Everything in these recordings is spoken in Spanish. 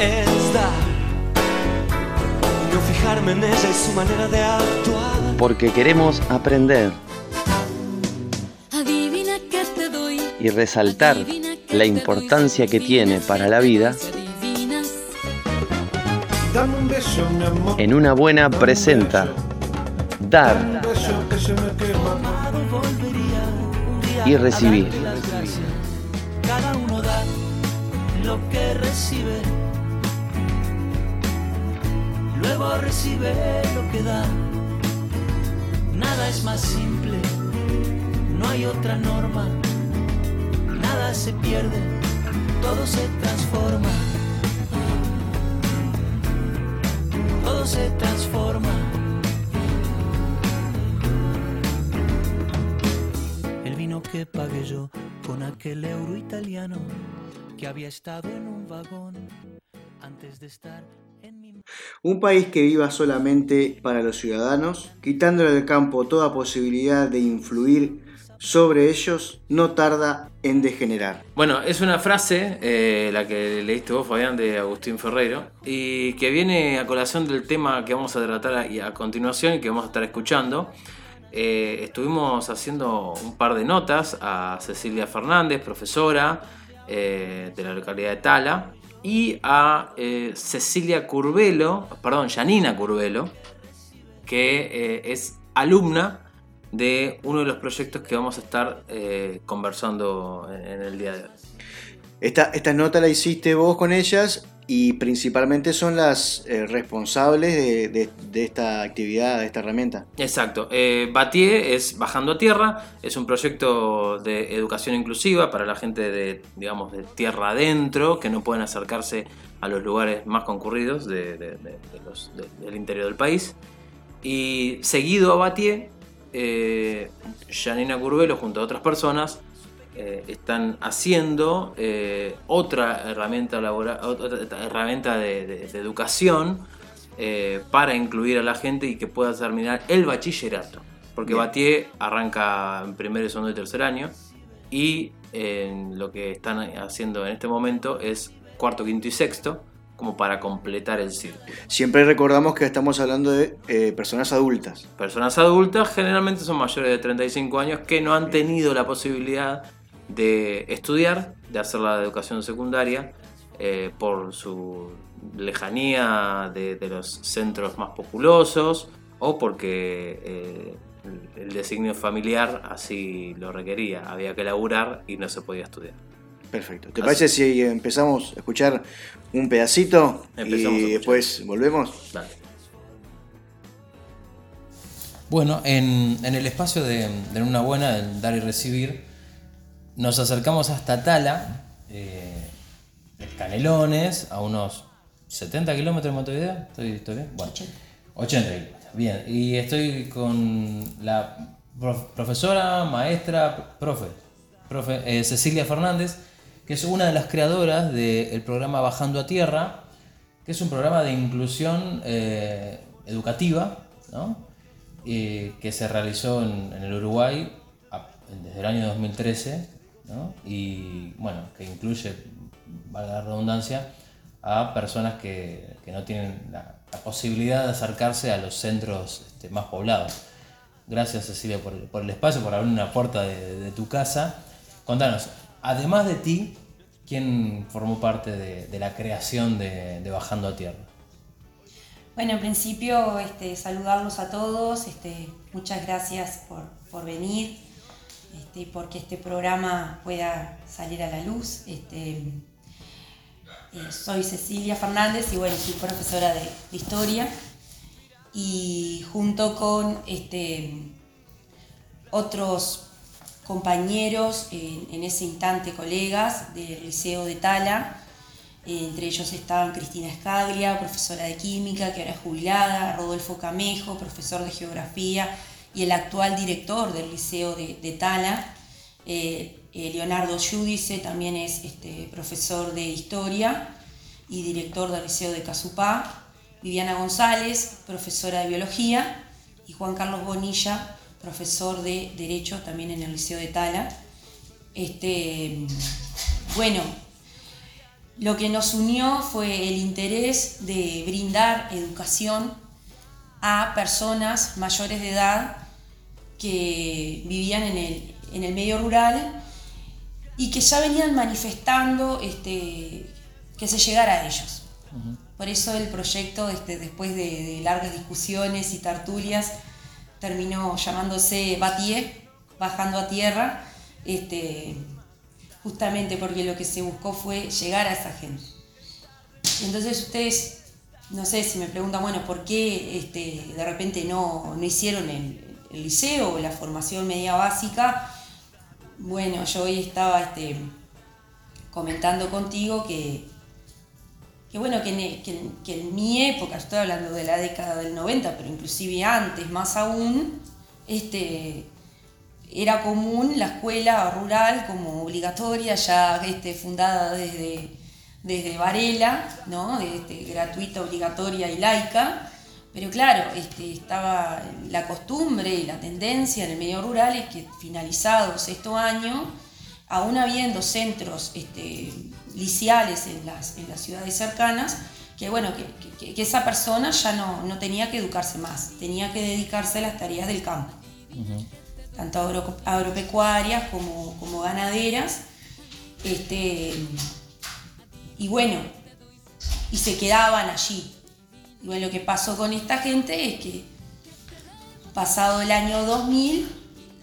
es dar. No fijarme en ella y su manera de actuar. Porque queremos aprender Adivina qué te doy. y resaltar la importancia doy. que tiene para la vida Si adivinas, Dame un beso, mi amor. en una buena Dame un presenta beso, dar un beso que se me quema. volvería un día y recibir. Cada uno da lo que recibe. Recibe lo que da. Nada es más simple. No hay otra norma. Nada se pierde. Todo se transforma. Todo se transforma. El vino que pagué yo con aquel euro italiano que había estado en un vagón antes de estar. Un país que viva solamente para los ciudadanos, quitándole del campo toda posibilidad de influir sobre ellos, no tarda en degenerar. Bueno, es una frase, eh, la que leíste vos, Fabián, de Agustín Ferreiro, y que viene a colación del tema que vamos a tratar a, a continuación y que vamos a estar escuchando. Eh, estuvimos haciendo un par de notas a Cecilia Fernández, profesora eh, de la localidad de Tala, y a eh, Cecilia Curvelo, perdón, Janina Curvelo, que eh, es alumna de uno de los proyectos que vamos a estar eh, conversando en, en el día de hoy. Esta, esta nota la hiciste vos con ellas y principalmente son las eh, responsables de, esta actividad, de esta herramienta. Exacto. Eh, Batié es Bajando a Tierra, es un proyecto de educación inclusiva para la gente de, digamos, de tierra adentro, que no pueden acercarse a los lugares más concurridos del interior del país. Y seguido a Batié, eh, Janina Curvelo junto a otras personas eh, están haciendo eh, otra herramienta laboral, otra herramienta de, de- de educación eh, para incluir a la gente y que pueda terminar el bachillerato. Porque Bien. Batié arranca en primero, segundo y tercer año y en lo que están haciendo en este momento es cuarto, quinto y sexto como para completar el círculo. Siempre recordamos que estamos hablando de eh, personas adultas. Personas adultas generalmente son mayores de 35 años que no han tenido la posibilidad de estudiar, de hacer la educación secundaria, eh, por su lejanía de, de los centros más populosos o porque eh, el, el designio familiar así lo requería. Había que laburar y no se podía estudiar. Perfecto. ¿Te Así. parece si empezamos a escuchar un pedacito Empezamos y después volvemos? Dale. Bueno, en, en el espacio de, de Una Buena, del dar y recibir, nos acercamos hasta Tala, eh, Canelones, a unos 70 kilómetros de Montevideo. ¿Estoy, estoy bien? Bueno, 80 kilómetros. Bien, y estoy con la prof- profesora, maestra, profe, profe eh, Cecilia Fernández, que es una de las creadoras del programa Bajando a Tierra, que es un programa de inclusión eh, educativa, ¿no? Eh, que se realizó en, en el Uruguay a- desde el año 2013, y bueno, que incluye, valga la redundancia, a personas que, que no tienen la, posibilidad de acercarse a los centros este, más poblados. Gracias Cecilia por, por el espacio, por abrir una puerta de, tu casa. Contanos, además de ti, ¿quién formó parte de, la creación de, de Bajando a Tierra? Bueno, en principio este, saludarlos a todos, este, muchas gracias por, por venir este, porque este programa pueda salir a la luz. Este, eh, soy Cecilia Fernández y bueno, soy profesora de, historia y junto con este, otros compañeros, en, en ese instante colegas del Liceo de Tala, eh, entre ellos estaban Cristina Escaglia, profesora de química, que ahora es jubilada, Rodolfo Camejo, profesor de geografía y el actual director del Liceo de, Tala. Eh, eh, Leonardo Giudice también es este, profesor de historia y director del Liceo de Casupá. Viviana González, profesora de biología. Y Juan Carlos Bonilla, profesor de Derecho también en el Liceo de Tala. Este, bueno, lo que nos unió fue el interés de brindar educación a personas mayores de edad que vivían en el, en el medio rural y que ya venían manifestando este, que se llegara a ellos. Por eso el proyecto, este, después de, de largas discusiones y tertulias, terminó llamándose Batié, bajando a tierra, este, justamente porque lo que se buscó fue llegar a esa gente. Entonces ustedes, no sé si me preguntan, bueno, ¿por qué este, de repente no, no hicieron el, el liceo o la formación media básica? Bueno, yo hoy estaba este, comentando contigo que, que bueno, en, que que en mi época, estoy hablando de la década del 90, pero inclusive antes, más aún, este, era común la escuela rural como obligatoria, ya este, fundada desde, desde Varela, ¿no? Este, gratuita, obligatoria y laica. Pero claro, este, estaba la costumbre y la tendencia en el medio rural es que finalizado sexto año, aún habiendo centros este, liciales en las, en las ciudades cercanas, que bueno, que, que- que esa persona ya no, no tenía que educarse más, tenía que dedicarse a las tareas del campo tanto agro- agropecuarias como, como ganaderas. Este, y bueno, y se quedaban allí. Y bueno, lo que pasó con esta gente es que pasado el año 2000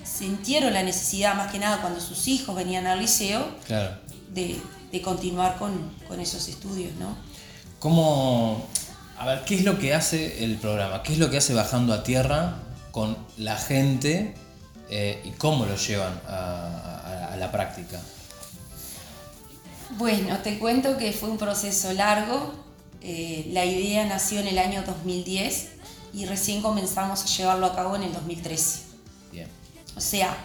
sintieron la necesidad, más que nada cuando sus hijos venían al liceo, Claro. de, de continuar con, con esos estudios, ¿no? ¿Cómo, a ver, qué es lo que hace el programa? ¿Qué es lo que hace Bajando a Tierra con la gente eh, y cómo lo llevan a, a- a la práctica? Bueno, te cuento que fue un proceso largo. Eh, la idea nació en el año 2010 y recién comenzamos a llevarlo a cabo en el 2013. Bien. O sea,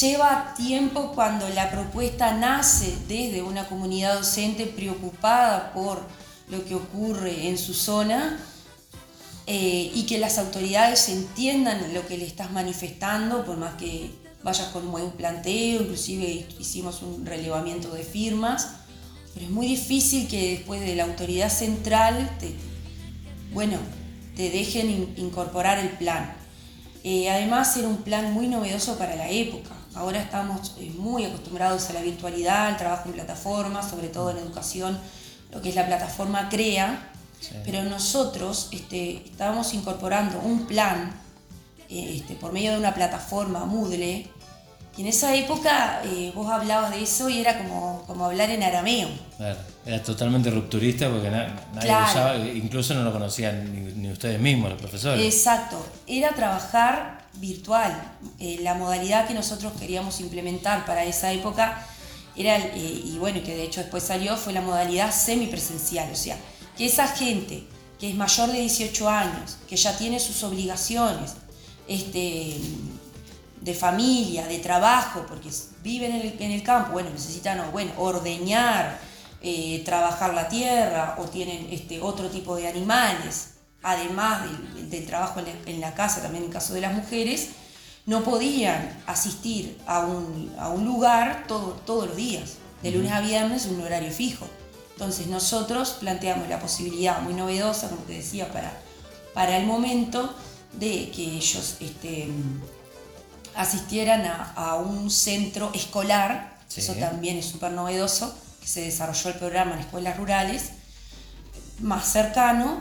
lleva tiempo cuando la propuesta nace desde una comunidad docente preocupada por lo que ocurre en su zona eh, y que las autoridades entiendan lo que le estás manifestando, por más que vayas con un buen planteo, inclusive hicimos un relevamiento de firmas, pero es muy difícil que después de la autoridad central te, bueno, te dejen in- incorporar el plan. Eh, además era un plan muy novedoso para la época. Ahora estamos eh, muy acostumbrados a la virtualidad, al trabajo en plataformas, sobre todo en educación, lo que es la plataforma CREA, pero nosotros este, estábamos incorporando un plan este, por medio de una plataforma Moodle, y en esa época eh, vos hablabas de eso y era como, como hablar en arameo. Claro, Era totalmente rupturista porque na- nadie Claro. lo usaba, incluso no lo conocían ni, ni ustedes mismos, los profesores. Exacto, era trabajar virtual. Eh, la modalidad que nosotros queríamos implementar para esa época era, eh, y bueno, que de hecho después salió, fue la modalidad semipresencial. O sea, que esa gente que es mayor de 18 años, que ya tiene sus obligaciones este, de familia, de trabajo, porque viven en el, en el campo, bueno, necesitan bueno, ordeñar, eh, trabajar la tierra o tienen este, otro tipo de animales, además del, del trabajo en la, en la casa, también en el caso de las mujeres, no podían asistir a un, a un lugar todo- todos los días, de lunes a viernes, un horario fijo. Entonces nosotros planteamos la posibilidad muy novedosa, como te decía, para, para el momento de que ellos este, asistieran a, a un centro escolar, Sí. eso también es súper novedoso, que se desarrolló el programa en escuelas rurales, más cercano,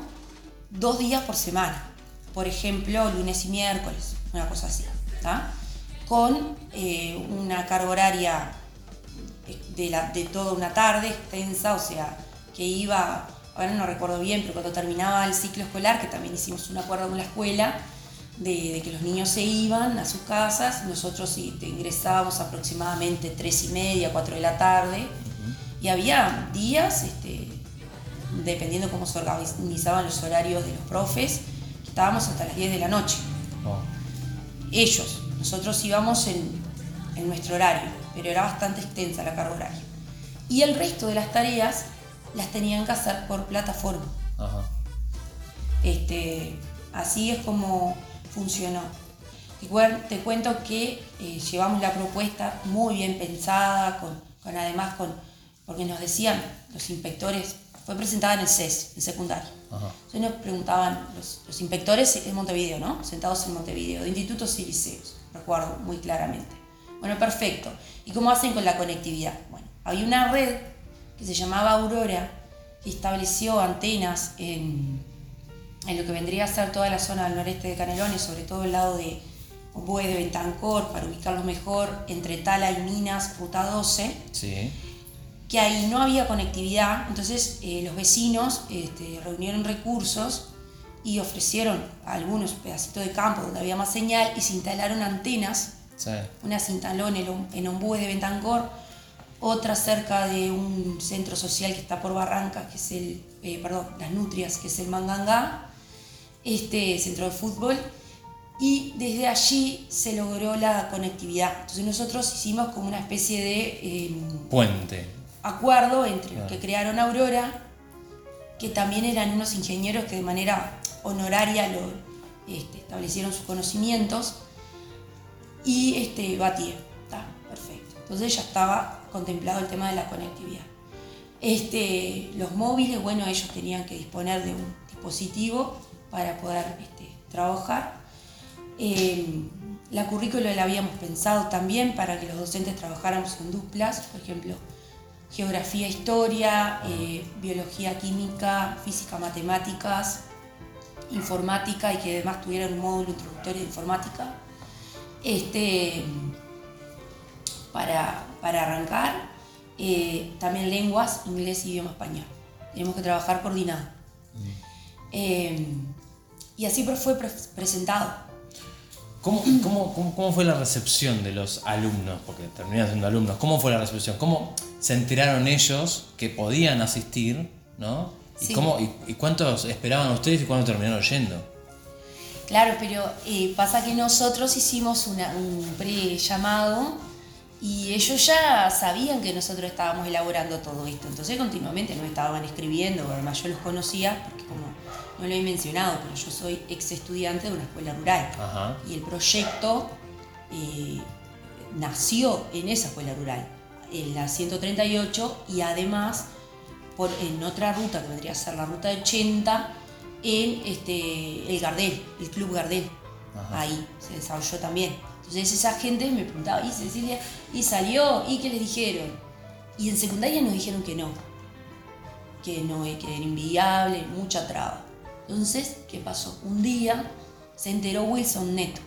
dos días por semana. Por ejemplo, lunes y miércoles, una cosa así. ¿tá? Con eh, una carga horaria de, la, de toda una tarde extensa, o sea, que iba, ahora no recuerdo bien, pero cuando terminaba el ciclo escolar, que también hicimos un acuerdo con la escuela, de, de que los niños se iban a sus casas, nosotros ingresábamos aproximadamente tres y media, cuatro de la tarde, y había días, este, dependiendo cómo se organizaban los horarios de los profes, estábamos hasta las 10 de la noche. Oh, Ellos, nosotros íbamos en, en nuestro horario, pero era bastante extensa la carga horaria. Y el resto de las tareas las tenían que hacer por plataforma. ajá. Este, así es como funcionó. Te, cuento que eh, llevamos la propuesta muy bien pensada, con, con además con, porque nos decían los inspectores, fue presentada en el CES, en secundario. Ajá. Entonces nos preguntaban los, los inspectores en Montevideo, ¿no? Sentados en Montevideo, de institutos y liceos, recuerdo muy claramente. Bueno, perfecto. ¿Y cómo hacen con la conectividad? Bueno, había una red que se llamaba Aurora, que estableció antenas en, en lo que vendría a ser toda la zona del noreste de Canelones, sobre todo el lado de Bue de Betancor, para ubicarlo mejor, entre Tala y Minas, Ruta 12 Sí. que ahí no había conectividad, entonces eh, los vecinos este, reunieron recursos y ofrecieron algunos pedacitos de campo donde había más señal y se instalaron antenas, Sí. una se instaló en, el, en de Bentancor, otra cerca de un centro social que está por Barranca, que es el, eh, perdón, Las Nutrias, que es el Mangangá, este centro de fútbol, y desde allí se logró la conectividad. Entonces nosotros hicimos como una especie de... em, Puente. acuerdo entre los que crearon Aurora, que también eran unos ingenieros que de manera honoraria lo, este, establecieron sus conocimientos, y este, Batía. Está, perfecto. Entonces ya estaba contemplado el tema de la conectividad. Este, los móviles, bueno, ellos tenían que disponer de un dispositivo para poder este, trabajar. Eh, la currícula la habíamos pensado también para que los docentes trabajáramos en duplas, por ejemplo, geografía, historia, eh, biología, química, física, matemáticas, informática y que además tuvieran un módulo introductorio de informática. Este, para, para arrancar, eh, también lenguas, inglés y idioma español. Tenemos que trabajar coordinado. Eh, y así fue pre- presentado. ¿Cómo, cómo, cómo, cómo fue la recepción de los alumnos? Porque terminan siendo alumnos. ¿Cómo fue la recepción? ¿Cómo se enteraron ellos que podían asistir? ¿no? ¿Y, Sí. cómo, y, y cuántos esperaban ustedes y cuántos terminaron yendo? Claro, pero eh, pasa que nosotros hicimos una- un pre-llamado y ellos ya sabían que nosotros estábamos elaborando todo esto. Entonces continuamente nos estaban escribiendo, además yo los conocía, porque como no lo he mencionado, pero yo soy ex estudiante de una escuela rural. Ajá. Y el proyecto eh, nació en esa escuela rural, en la 138, y además por, en otra ruta, que vendría a ser la ruta 80, en este, el Gardel, el Club Gardel. Ajá. Ahí se desarrolló también. Entonces esa gente me preguntaba, ¿y Cecilia? ¿Y salió? ¿Y qué les dijeron? Y en secundaria nos dijeron que no, que no, que era inviable, mucha traba. Entonces, ¿qué pasó? Un día se enteró Wilson Neto.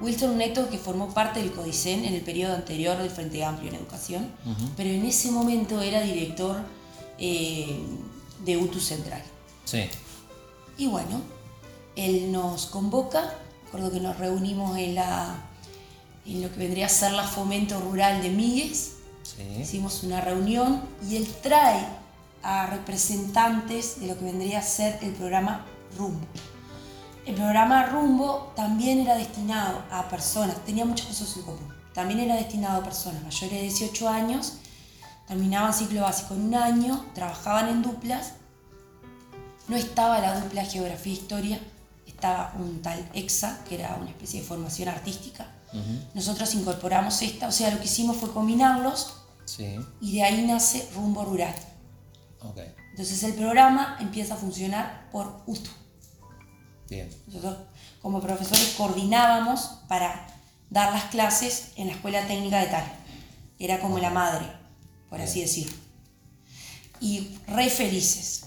Wilson Neto que formó parte del CODICEN en el periodo anterior del Frente Amplio en Educación, pero en ese momento era director eh, de UTU Central. Sí. Y bueno, él nos convoca, recuerdo que nos reunimos en, la, en lo que vendría a ser la Fomento Rural de Migues, Sí. hicimos una reunión y él trae a representantes de lo que vendría a ser el programa Rumbo. El programa Rumbo también era destinado a personas, tenía muchas cosas en común, también era destinado a personas mayores de 18 años, terminaban ciclo básico en un año, trabajaban en duplas, no estaba la dupla geografía e historia, estaba un tal EXA, que era una especie de formación artística. Nosotros incorporamos esta, o sea, lo que hicimos fue combinarlos Sí. y de ahí nace Rumbo Rural. Ok. Entonces el programa empieza a funcionar por UTU. Bien. Nosotros como profesores coordinábamos para dar las clases en la Escuela Técnica de Tal. Era como la madre, por así decirlo. Y re felices.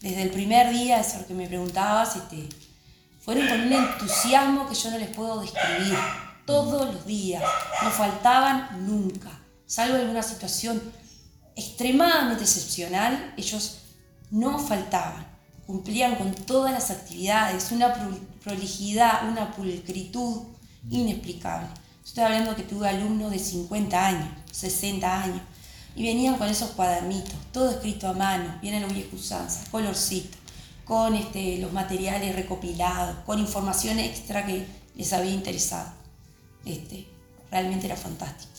Desde el primer día, eso que me preguntabas, este, fueron con un entusiasmo que yo no les puedo describir. Todos los días, no faltaban nunca. Salvo alguna situación extremadamente excepcional, ellos no faltaban. Cumplían con todas las actividades, una pro- prolijidad, una pulcritud inexplicable. Estoy hablando que tuve alumnos de 50 años, 60 años, y venían con esos cuadernitos, todo escrito a mano, bien a la vieja usanza, colorcito, con este, los materiales recopilados, con información extra que les había interesado. Este, realmente era fantástico.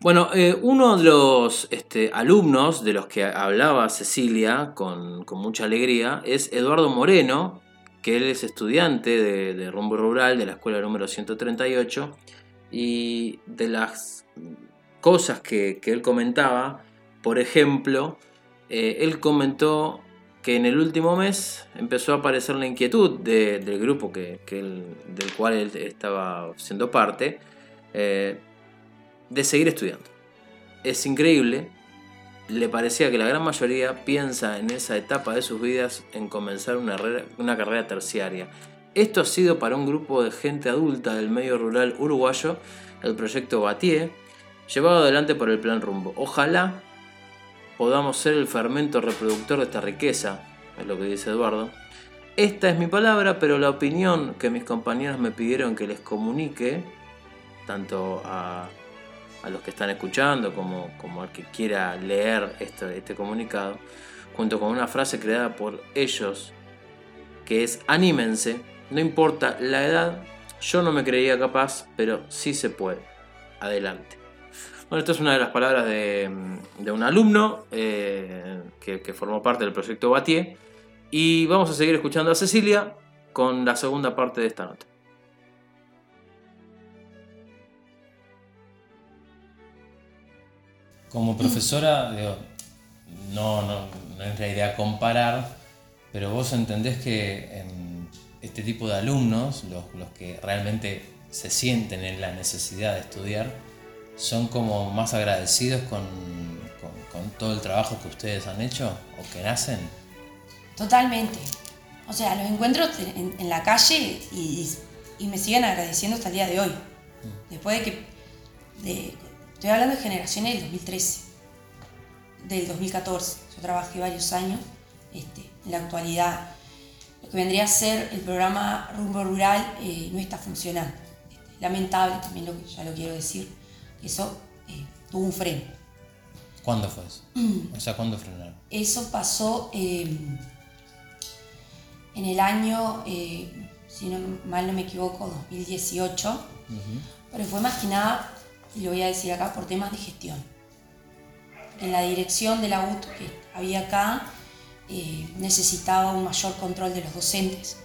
Bueno, eh, uno de los este, alumnos de los que hablaba Cecilia con, mucha alegría es Eduardo Moreno, que él es estudiante de, rumbo rural de la escuela número 138 y de las cosas que él comentaba, por ejemplo, eh, él comentó que en el último mes empezó a aparecer la inquietud de- del grupo que, del cual él estaba siendo parte eh, de seguir estudiando. Es increíble, le parecía que la gran mayoría piensa en esa etapa de sus vidas en comenzar una, una carrera terciaria. Esto ha sido para un grupo de gente adulta del medio rural uruguayo el proyecto Batié, llevado adelante por el Plan Rumbo. Ojalá podamos ser el fermento reproductor de esta riqueza, es lo que dice Eduardo. Esta es mi palabra, pero la opinión que mis compañeros me pidieron que les comunique, tanto a, a los que están escuchando como, como al que quiera leer esto- este comunicado, junto con una frase creada por ellos, que es anímense, no importa la edad, yo no me creía capaz, pero sí se puede. Adelante. Bueno, esta es una de las palabras de, de un alumno eh, que, formó parte del proyecto Batié. Y vamos a seguir escuchando a Cecilia con la segunda parte de esta nota. Como profesora, no, no, no es la idea comparar, pero vos entendés que em, este tipo de alumnos, los, los que realmente se sienten en la necesidad de estudiar, son como más agradecidos con, con- con todo el trabajo que ustedes han hecho o que nacen. Totalmente. O sea, los encuentro en, en la calle y, y me siguen agradeciendo hasta el día de hoy. Después de que. de- estoy hablando de generaciones del 2013, del 2014. Yo trabajé varios años. Este, en la actualidad, lo que vendría a ser el programa Rumbo Rural eh, no está funcionando. Este, lamentable también, lo ya lo quiero decir. Eso eh, tuvo un freno. ¿Cuándo fue eso? O sea, ¿cuándo frenaron? Eso pasó eh, en el año, eh, si no mal no me equivoco, 2018, pero fue más que nada, y lo voy a decir acá, por temas de gestión. En la dirección de la UT que había acá necesitaba un mayor control de los docentes.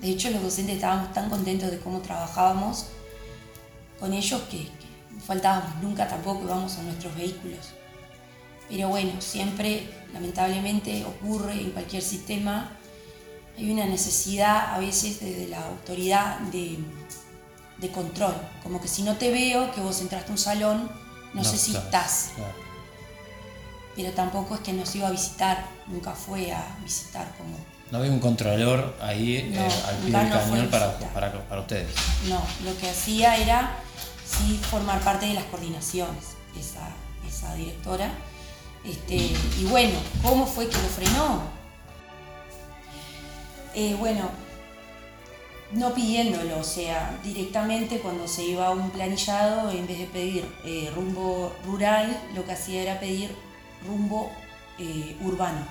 De hecho, los docentes estábamos tan contentos de cómo trabajábamos con ellos que no faltábamos nunca tampoco íbamos a nuestros vehículos. Pero bueno, siempre, lamentablemente, ocurre en cualquier sistema, hay una necesidad a veces desde la autoridad de, de control. Como que si no te veo, que vos entraste a un salón, no, sé si estás. Claro. Pero tampoco es que nos iba a visitar, nunca fue a visitar como... No había un controlador ahí eh, No, al pie del no cañón para, para, para ustedes. No, lo que hacía era sí formar parte de las coordinaciones, esa, esa directora. Este, y bueno, ¿cómo fue que lo frenó? Eh, bueno, no pidiéndolo, o sea, directamente cuando se iba a un planillado, en vez de pedir eh, rumbo rural, lo que hacía era pedir rumbo eh, urbano.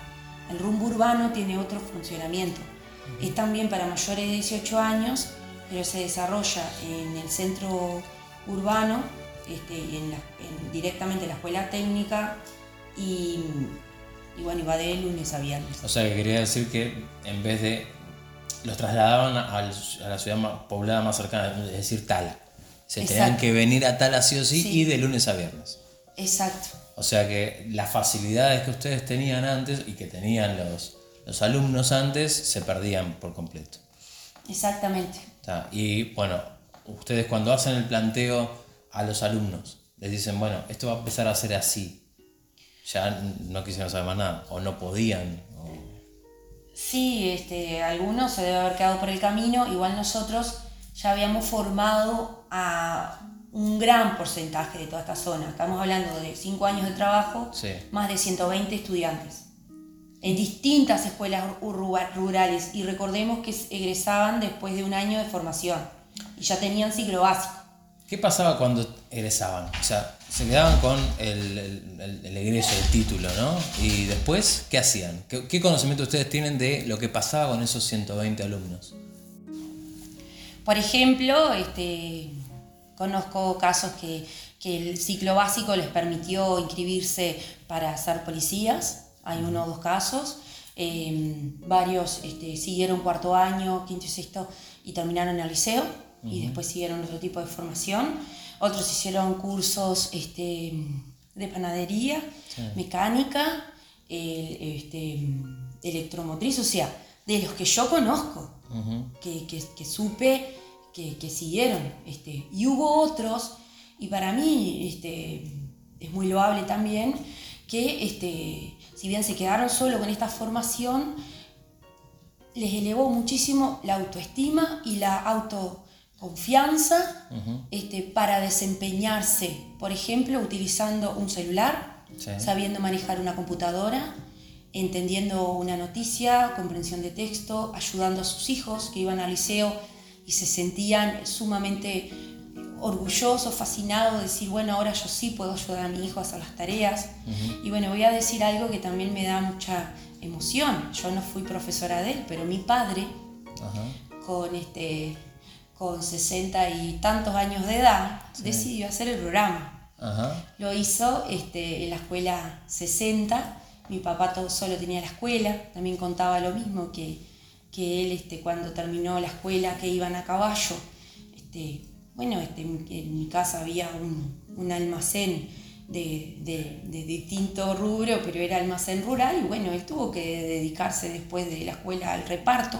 El rumbo urbano tiene otro funcionamiento. Es también para mayores de 18 años, pero se desarrolla en el centro urbano, este, en la- en- directamente en la escuela técnica, y, y bueno, iba de lunes a viernes. O sea, que quería decir que en vez de. los trasladaban a la ciudad más poblada más cercana, es decir, Tala. Se tenían que venir a Tala sí o sí, Sí. y de lunes a viernes. Exacto. O sea que las facilidades que ustedes tenían antes y que tenían los, los alumnos antes se perdían por completo. Exactamente. Y bueno, ustedes cuando hacen el planteo a los alumnos, les dicen, bueno, esto va a empezar a ser así. Ya no quisieron saber más nada, o no podían. o- Sí, este, algunos se debe haber quedado por el camino, igual nosotros ya habíamos formado a un gran porcentaje de toda esta zona. Estamos hablando de 5 años de trabajo, Sí. más de 120 estudiantes en distintas escuelas rurales y recordemos que egresaban después de un año de formación y ya tenían ciclo básico. ¿Qué pasaba cuando egresaban? O sea, se quedaban con el, el- el- el egreso, el título, ¿no? Y después, ¿qué hacían? ¿Qué, qué conocimiento ustedes tienen de lo que pasaba con esos 120 alumnos? Por ejemplo, este, conozco casos que, que el ciclo básico les permitió inscribirse para ser policías, hay uno o dos casos, Eh, varios este, siguieron cuarto año, quinto y sexto y terminaron el liceo y después siguieron otro tipo de formación. Otros hicieron cursos este, de panadería, mecánica, eh, este, electromotriz, o sea, de los que yo conozco, que, que- que supe que, que siguieron. Este, y hubo otros, y para mí este, es muy loable también, que este, si bien se quedaron solo con esta formación, les elevó muchísimo la autoestima y la autoconfianza este, para desempeñarse, por ejemplo, utilizando un celular, Sí. sabiendo manejar una computadora, entendiendo una noticia, comprensión de texto, ayudando a sus hijos que iban al liceo y se sentían sumamente orgullosos, fascinados de decir, bueno, ahora yo sí puedo ayudar a mi hijo a hacer las tareas. Y bueno, voy a decir algo que también me da mucha emoción. Yo no fui profesora de él, pero mi padre, Ajá. con, este, con 60 y tantos años de edad, decidió hacer el programa. Ajá. Lo hizo este, en la escuela 60. Mi papá todo solo tenía la escuela. También contaba lo mismo que, que él este, cuando terminó la escuela que iban a caballo. Este, bueno, este, en, mi casa había un, un almacén de, de, de distinto rubro, pero era almacén rural y bueno, él tuvo que dedicarse después de la escuela al reparto,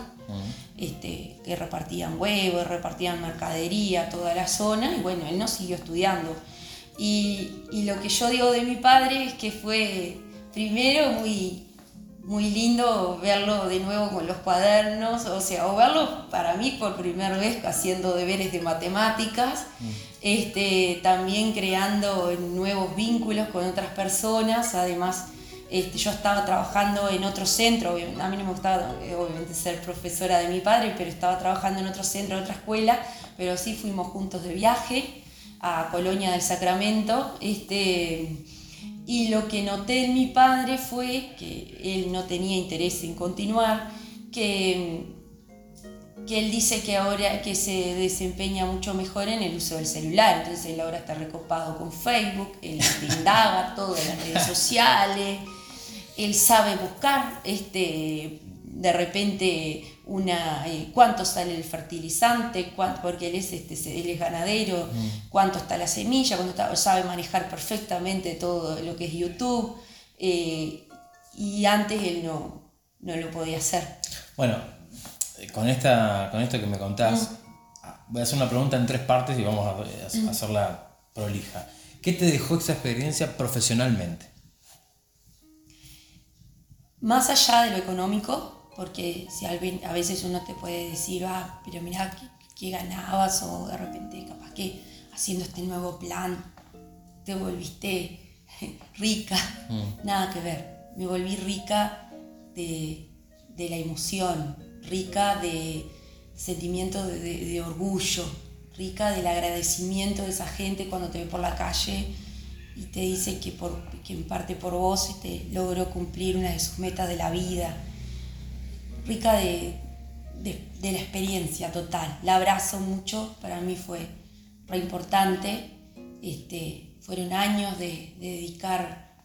este, que repartían huevos, repartían mercadería, toda la zona y bueno, él no siguió estudiando. Y, y lo que yo digo de mi padre es que fue primero muy, muy lindo verlo de nuevo con los cuadernos, o sea, o verlo para mí por primera vez haciendo deberes de matemáticas, este, también creando nuevos vínculos con otras personas, además este, yo estaba trabajando en otro centro, a mí no me gustaba eh, obviamente ser profesora de mi padre, pero estaba trabajando en otro centro, en otra escuela, pero sí fuimos juntos de viaje a Colonia del Sacramento, este, y lo que noté en mi padre fue que él no tenía interés en continuar, que, que él dice que ahora que se desempeña mucho mejor en el uso del celular, entonces él ahora está recopado con Facebook, él indaga todas las redes sociales, él sabe buscar este de repente una eh, cuánto sale el fertilizante cuánto, porque él es este él es ganadero cuánto está la semilla cuánto está- sabe manejar perfectamente todo lo que es YouTube eh, y antes él no no lo podía hacer Bueno, eh, con, esta, con esto que me contás, ah, voy a hacer una pregunta en tres partes y vamos a, a hacerla prolija. ¿Qué te dejó esa experiencia profesionalmente? Más allá de lo económico, porque si a veces uno te puede decir, ah, pero mira qué, ganabas, o de repente capaz que haciendo este nuevo plan te volviste rica, nada que ver, me volví rica de, de la emoción, rica de sentimiento de, de- de orgullo, rica del agradecimiento de esa gente cuando te ve por la calle y te dice que, por, que en parte por vos logró cumplir una de sus metas de la vida, rica de, de- la experiencia total. La abrazo mucho, para mí fue re importante. Este, fueron años de, de dedicar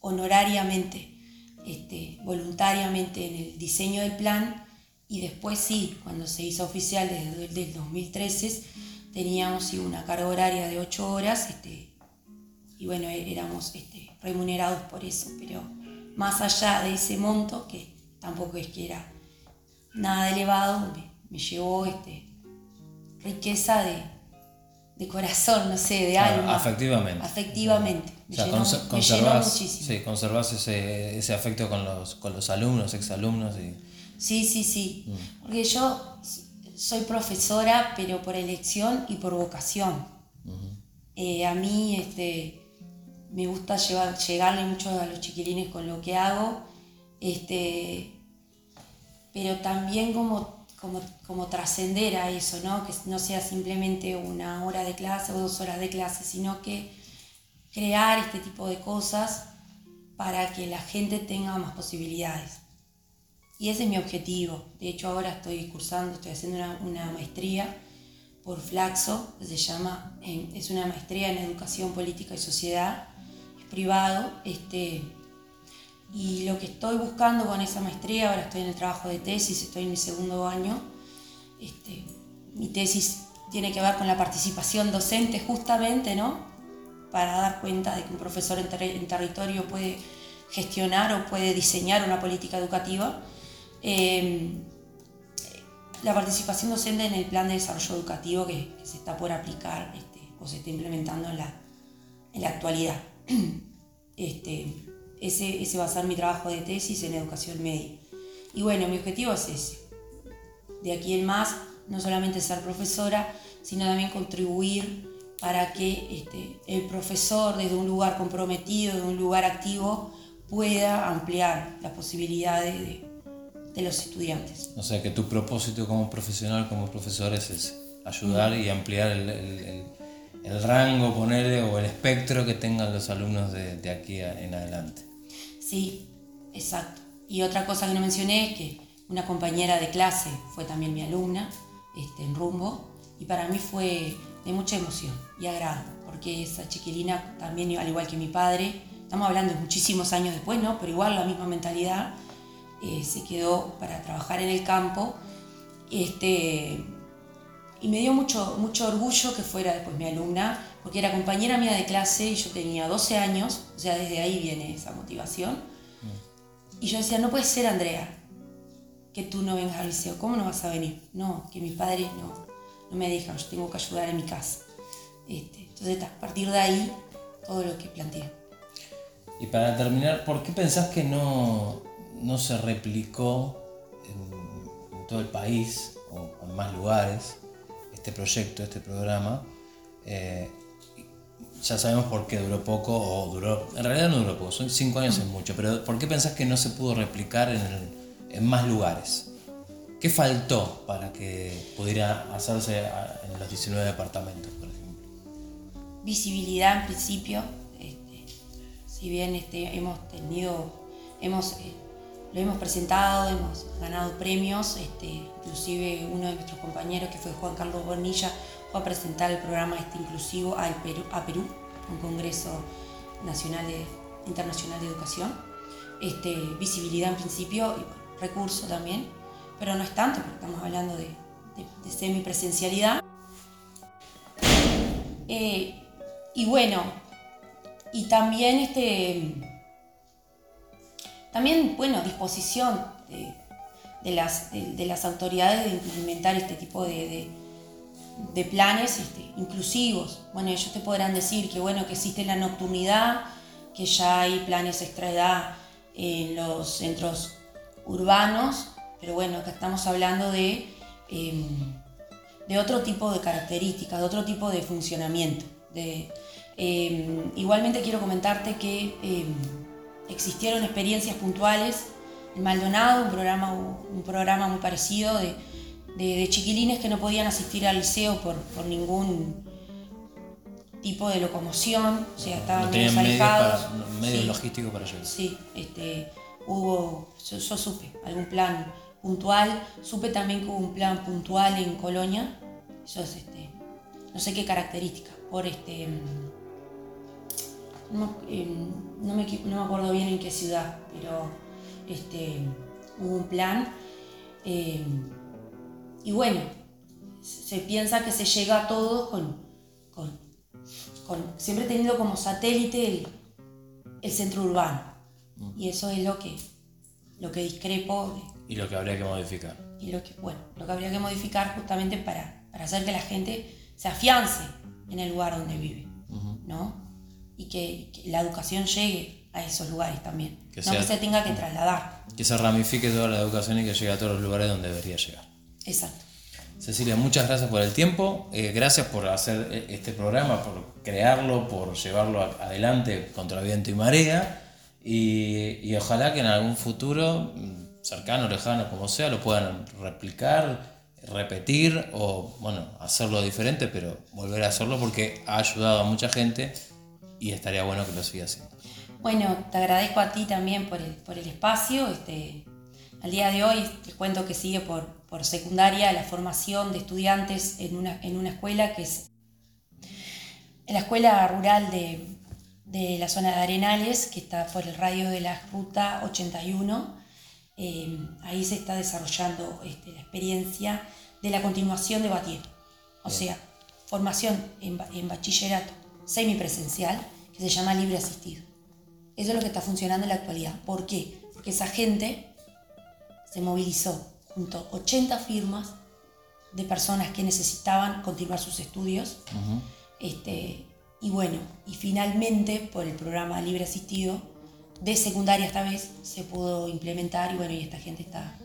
honorariamente, este, voluntariamente en el diseño del plan y después sí, cuando se hizo oficial desde el 2013, teníamos una carga horaria de 8 horas este, y bueno, é- éramos este, remunerados por eso, pero más allá de ese monto, que tampoco es que era nada elevado, me, me llevó este, riqueza de, de corazón, no sé, de Ah, alma. afectivamente. Afectivamente. O Me, sea, llenó, conser- me llenó conservás, muchísimo. sí, conservás ese, ese afecto con los, con los alumnos, exalumnos y... Sí, sí, sí. Mm. Porque yo soy profesora, pero por elección y por vocación. Eh, a mí este, me gusta llegarle mucho a los chiquilines con lo que hago, este, pero también como, como, como trascender a eso, ¿no? que no sea simplemente una hora de clase o dos horas de clase, sino que crear este tipo de cosas para que la gente tenga más posibilidades. Y ese es mi objetivo. De hecho, ahora estoy cursando, estoy haciendo una, maestría por Flaxo, se llama, es una maestría en educación política y sociedad, privado, este, Y lo que estoy buscando con esa maestría, ahora estoy en el trabajo de tesis, estoy en mi segundo año. Este, mi tesis tiene que ver con la participación docente justamente, ¿no? Para dar cuenta de que un profesor en, ter- en territorio puede gestionar o puede diseñar una política educativa. Eh, la participación docente en el plan de desarrollo educativo que, que se está por aplicar este, o se está implementando en la, en la actualidad. Este, ese, ese va a ser mi trabajo de tesis en educación media. Y bueno, mi objetivo es ese. De aquí en más, no solamente ser profesora, sino también contribuir para que este, el profesor desde un lugar comprometido, de un lugar activo, pueda ampliar las posibilidades de, los estudiantes. O sea que tu propósito como profesional, como profesor es ese, ayudar y ampliar el- el rango, ponerle, o el espectro que tengan los alumnos de, aquí en adelante. Sí, exacto. Y otra cosa que no mencioné es que una compañera de clase fue también mi alumna este, en rumbo y para mí fue de mucha emoción y agrado, porque esa chiquilina también, al igual que mi padre, estamos hablando de muchísimos años después, ¿no? Pero igual la misma mentalidad, eh, se quedó para trabajar en el campo. Este, y me dio mucho, mucho orgullo que fuera después mi alumna, porque era compañera mía de clase y yo tenía 12 años, o sea, desde ahí viene esa motivación. Y yo decía, no puede ser, Andrea, que tú no vengas al liceo, ¿cómo no vas a venir? No, que mis padres no, no me dejan, yo tengo que ayudar en mi casa. Este, entonces, a partir de ahí, todo lo que planteé. Y para terminar, ¿por qué pensás que no, no se replicó en, en todo el país o en más lugares este proyecto, este programa? Eh, ya sabemos por qué duró poco o duró, en realidad no duró poco, son cinco años es mucho, pero ¿por qué pensás que no se pudo replicar en, el- más lugares? ¿Qué faltó para que pudiera hacerse en los 19 departamentos, por ejemplo? visibilidad en principio. este, si bien este, hemos tenido, hemos, eh, lo hemos presentado, hemos ganado premios, este, inclusive uno de nuestros compañeros que fue Juan Carlos Bonilla fue a presentar el programa este inclusivo al Perú, a Perú, un congreso nacional internacional de educación. Este, visibilidad en principio y recurso también, pero no es tanto porque estamos hablando de, de- de semipresencialidad. Eh, y bueno, y también este también bueno disposición de, de las, de, las autoridades de implementar este tipo de, de- planes este, inclusivos. Bueno, ellos te podrán decir que bueno que existe la nocturnidad, que ya hay planes extra edad en los centros urbanos, pero bueno, acá estamos hablando de em, de otro tipo de características, de otro tipo de funcionamiento. Eh, igualmente quiero comentarte que eh, existieron experiencias puntuales en Maldonado, un programa, un programa muy parecido de, de- de chiquilines que no podían asistir al liceo por, por ningún tipo de locomoción, o sea, estaban No medios, alejados. para, medios Sí. logísticos para llegar. Sí, este, hubo, yo, yo supe algún plan puntual, supe también que hubo un plan puntual en Colonia, eso es, este, no sé qué características, por este, no, me- em, no me, no me acuerdo bien en qué ciudad, pero este, hubo un plan, em, y bueno, se piensa que se llega a todos con, con, con- siempre teniendo como satélite el, el centro urbano. Y eso es lo que, lo que discrepo de- Y lo que habría que modificar. y lo que, bueno, lo que habría que modificar justamente para, para hacer que la gente se afiance en el lugar donde vive, ¿no? Y que, que la educación llegue a esos lugares también, Que no sea- que se tenga que trasladar. Que se ramifique toda la educación y que llegue a todos los lugares donde debería llegar. Exacto. Cecilia, muchas gracias por el tiempo, eh, gracias por hacer eh, este programa, por crearlo, por llevarlo a- adelante contra viento y marea y, y ojalá que en algún futuro, mm, cercano, lejano, como sea, lo puedan replicar, repetir o, bueno, hacerlo diferente, pero volver a hacerlo porque ha ayudado a mucha gente y estaría bueno que lo siga haciendo. Bueno, te agradezco a ti también por el, por el espacio. Este, al día de hoy te cuento que sigue por, por secundaria la formación de estudiantes en una, en una escuela que es en la escuela rural de, de la zona de Arenales, que está por el radio de la ruta 81. Eh, ahí se está desarrollando este, la experiencia de la continuación de Batier. O sea, formación en, en bachillerato semipresencial que se llama libre asistido. Eso es lo que está funcionando en la actualidad. ¿Por qué? Porque esa gente se movilizó junto a 80 firmas de personas que necesitaban continuar sus estudios. Este, y bueno, y finalmente por el programa Libre Asistido de secundaria esta vez se pudo implementar y bueno, y esta gente está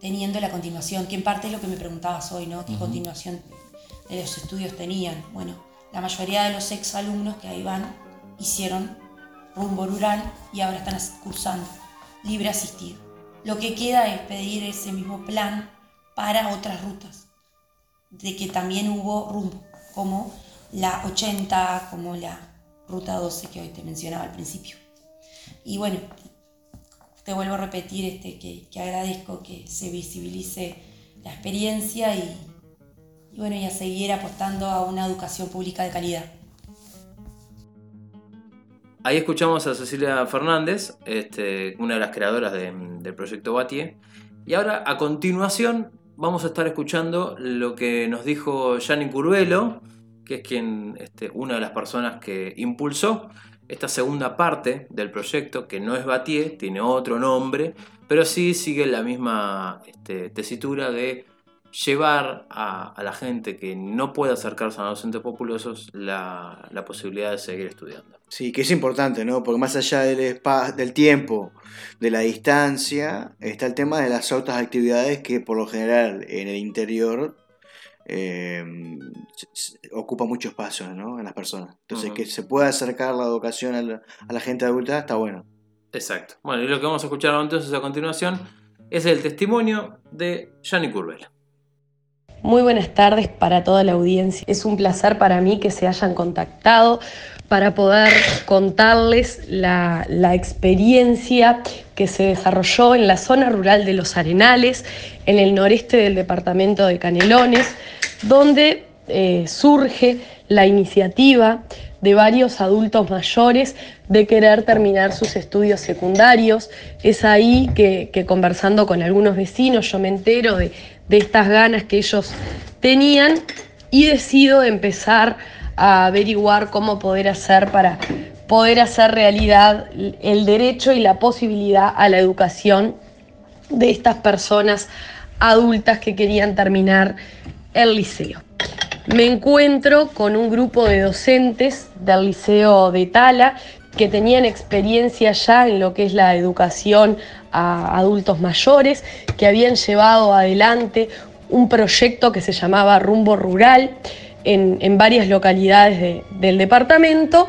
teniendo la continuación, que en parte es lo que me preguntabas hoy, ¿no? ¿Qué continuación de los estudios tenían? Bueno, la mayoría de los ex alumnos que ahí van hicieron rumbo rural y ahora están cursando libre asistido. Lo que queda es pedir ese mismo plan para otras rutas, de que también hubo rumbo, como la 80, como la ruta 12 que hoy te mencionaba al principio. Y bueno, te vuelvo a repetir este, que, que agradezco que se visibilice la experiencia y, y bueno, y a seguir apostando a una educación pública de calidad. Ahí escuchamos a Cecilia Fernández, este, una de las creadoras de- del proyecto Batie. Y ahora, a continuación, vamos a estar escuchando lo que nos dijo Yanni Curvelo, que es quien, este, una de las personas que impulsó esta segunda parte del proyecto, que no es Batie, tiene otro nombre, pero sí sigue la misma este, tesitura de llevar a, a la gente que no puede acercarse a los docentes populosos la, la posibilidad de seguir estudiando. Sí, que es importante, ¿no? Porque más allá del, espa- del tiempo, de la distancia, está el tema de las otras actividades que por lo general en el interior eh, ocupa mucho espacio, ¿no? En las personas. Entonces, que se pueda acercar la educación a la, a la gente adulta está bueno. Exacto. Bueno, y lo que vamos a escuchar entonces a continuación es el testimonio de Yanni Curvela. Muy buenas tardes para toda la audiencia. Es un placer para mí que se hayan contactado para poder contarles la, la experiencia que se desarrolló en la zona rural de Los Arenales, en el noreste del departamento de Canelones, donde eh, surge la iniciativa de varios adultos mayores de querer terminar sus estudios secundarios. Es ahí que, que conversando con algunos vecinos yo me entero de, de estas ganas que ellos tenían y decido empezar a averiguar cómo poder hacer para poder hacer realidad el derecho y la posibilidad a la educación de estas personas adultas que querían terminar el liceo. Me encuentro con un grupo de docentes del Liceo de Tala que tenían experiencia ya en lo que es la educación a adultos mayores, que habían llevado adelante un proyecto que se llamaba Rumbo Rural en, en varias localidades de- del departamento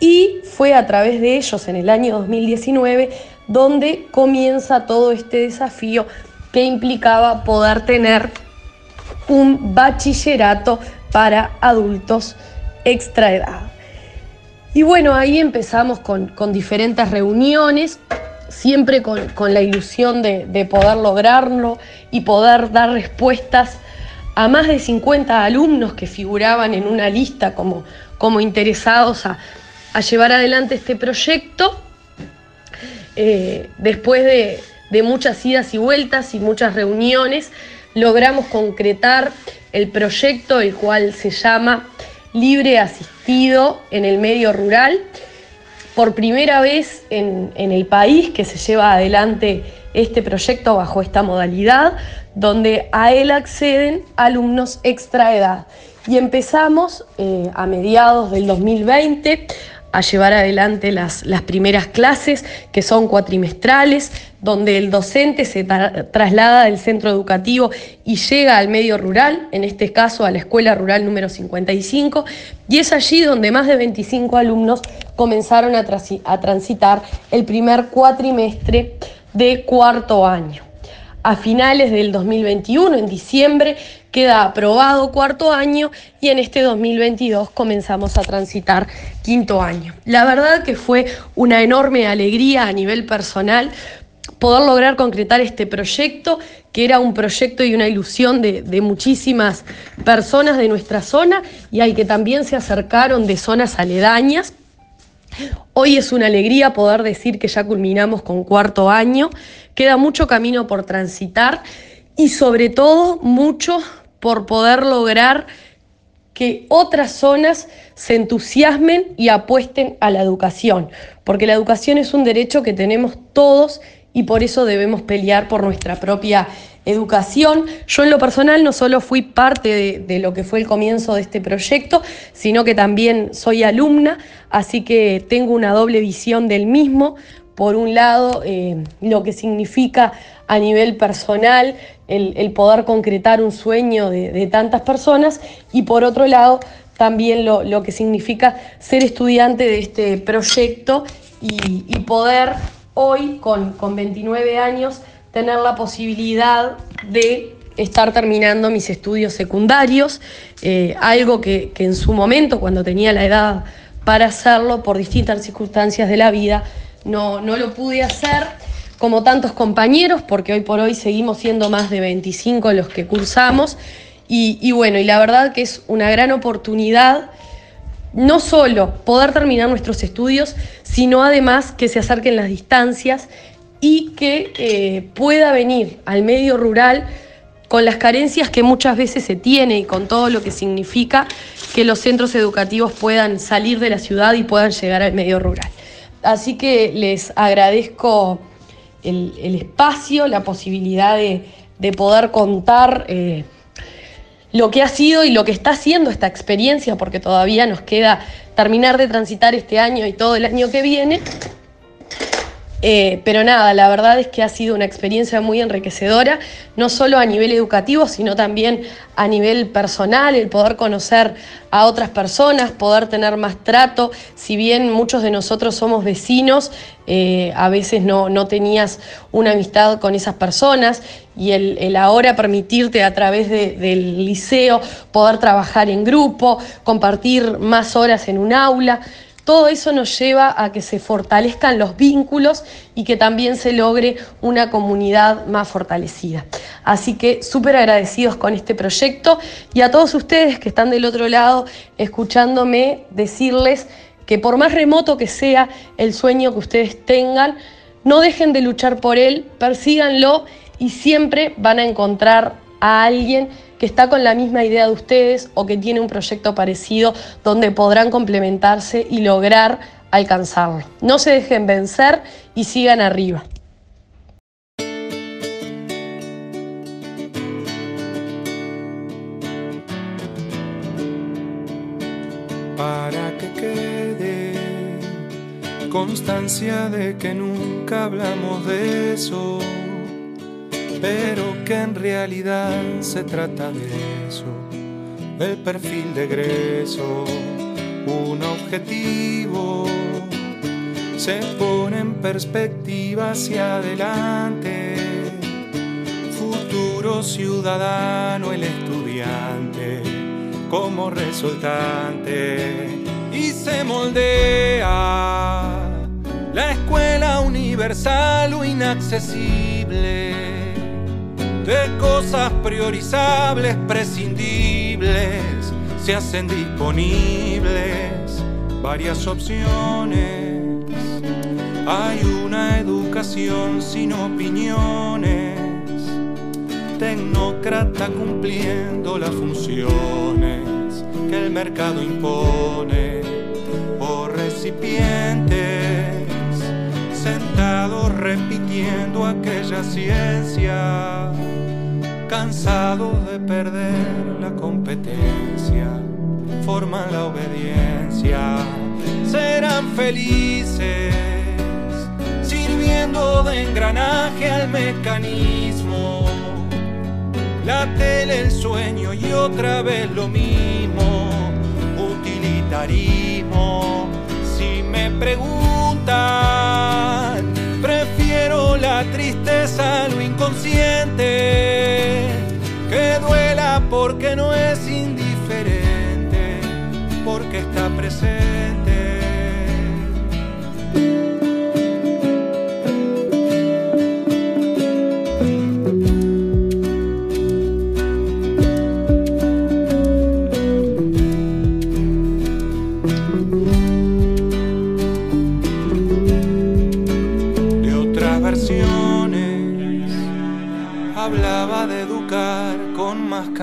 y fue a través de ellos en el año 2019 donde comienza todo este desafío que implicaba poder tener un bachillerato para adultos extra edad. Y bueno, ahí empezamos con, con diferentes reuniones, siempre con, con la ilusión de, de poder lograrlo y poder dar respuestas a más de 50 alumnos que figuraban en una lista como, como interesados a, a llevar adelante este proyecto. Eh, después de, de muchas idas y vueltas y muchas reuniones, logramos concretar el proyecto, el cual se llama Libre Asistido en el Medio Rural. Por primera vez en, en el país que se lleva adelante este proyecto bajo esta modalidad, donde a él acceden alumnos extra edad. Y empezamos eh, a mediados del 2020 a llevar adelante las, las primeras clases, que son cuatrimestrales, donde el docente se tra- traslada del centro educativo y llega al medio rural, en este caso a la escuela rural número 55, y es allí donde más de 25 alumnos comenzaron a, a transitar el primer cuatrimestre de cuarto año. A finales del 2021, en diciembre, queda aprobado cuarto año y en este 2022 comenzamos a transitar quinto año. La verdad que fue una enorme alegría a nivel personal poder lograr concretar este proyecto, que era un proyecto y una ilusión de, de muchísimas personas de nuestra zona y al que también se acercaron de zonas aledañas Hoy es una alegría poder decir que ya culminamos con cuarto año, queda mucho camino por transitar y sobre todo mucho por poder lograr que otras zonas se entusiasmen y apuesten a la educación, porque la educación es un derecho que tenemos todos y por eso debemos pelear por nuestra propia educación. Yo en lo personal no solo fui parte de, lo que fue el comienzo de este proyecto, sino que también soy alumna, así que tengo una doble visión del mismo. Por un lado, eh, lo que significa a nivel personal el, poder concretar un sueño de, tantas personas y por otro lado, también lo, que significa ser estudiante de este proyecto y, y poder hoy, con, con 29 años, tener la posibilidad de estar terminando mis estudios secundarios, eh, algo que, que, en su momento, cuando tenía la edad para hacerlo, por distintas circunstancias de la vida, no, no lo pude hacer como tantos compañeros, porque hoy por hoy seguimos siendo más de 25 los que cursamos, y, bueno, y la verdad que es una gran oportunidad no solo poder terminar nuestros estudios, sino además que se acerquen las distancias y que eh, pueda venir al medio rural con las carencias que muchas veces se tiene y con todo lo que significa que los centros educativos puedan salir de la ciudad y puedan llegar al medio rural. Así que les agradezco el, espacio, la posibilidad de, de poder contar eh, lo que ha sido y lo que está haciendo esta experiencia, porque todavía nos queda terminar de transitar este año y todo el año que viene. Eh, pero nada, la verdad es que ha sido una experiencia muy enriquecedora, no solo a nivel educativo, sino también a nivel personal, el poder conocer a otras personas, poder tener más trato. Si bien muchos de nosotros somos vecinos, eh, a veces no, no, tenías una amistad con esas personas y el, el ahora permitirte a través de, del liceo poder trabajar en grupo, compartir más horas en un aula. Todo eso nos lleva a que se fortalezcan los vínculos y que también se logre una comunidad más fortalecida. Así que súper agradecidos con este proyecto y a todos ustedes que están del otro lado escuchándome decirles que por más remoto que sea el sueño que ustedes tengan, no dejen de luchar por él, persíganlo y siempre van a encontrar a alguien que está con la misma idea de ustedes o que tiene un proyecto parecido donde podrán complementarse y lograr alcanzarlo. No se dejen vencer y sigan arriba. Para que quede constancia de que nunca hablamos de eso pero que en realidad se trata de eso, el perfil de egreso, un objetivo, se pone en perspectiva hacia adelante, futuro ciudadano, el estudiante, como resultante, y se moldea la escuela universal o inaccesible de cosas priorizables, prescindibles, se hacen disponibles varias opciones. Hay una educación sin opiniones, tecnócrata cumpliendo las funciones que el mercado impone, o recipientes sentados repitiendo aquella ciencia cansados de perder la competencia, forman la obediencia, serán felices, sirviendo de engranaje al mecanismo. La tele, el sueño y otra vez lo mismo, utilitarismo. Si me preguntan, prefiero la tristeza a lo inconsciente, que duela porque no es indiferente, porque está presente.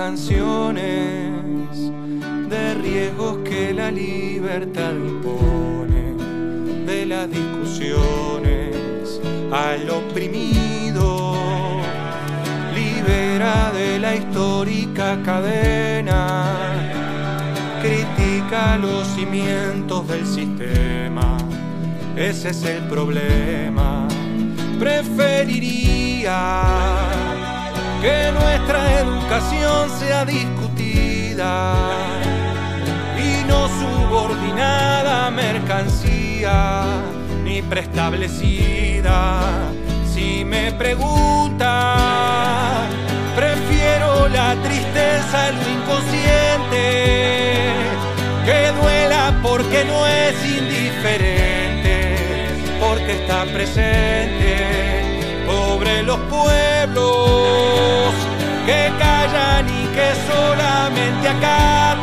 Canciones de riesgos que la libertad impone, de las discusiones al oprimido, libera de la histórica cadena, critica los cimientos del sistema, ese es el problema, preferiría que nuestra educación sea discutida y no subordinada a mercancía ni preestablecida. Si me pregunta, prefiero la tristeza lo inconsciente, que duela porque no es indiferente, porque está presente sobre los pueblos que callan y que solamente acatan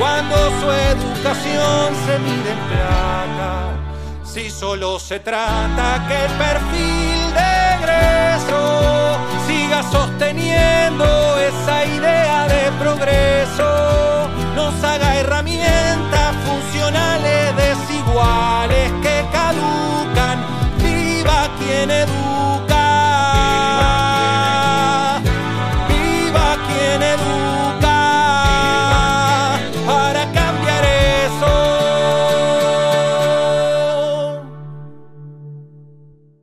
cuando su educación se mide en plata. Si solo se trata que el perfil de egreso siga sosteniendo esa idea de progreso, nos haga herramientas funcionales desiguales que caducan en educación.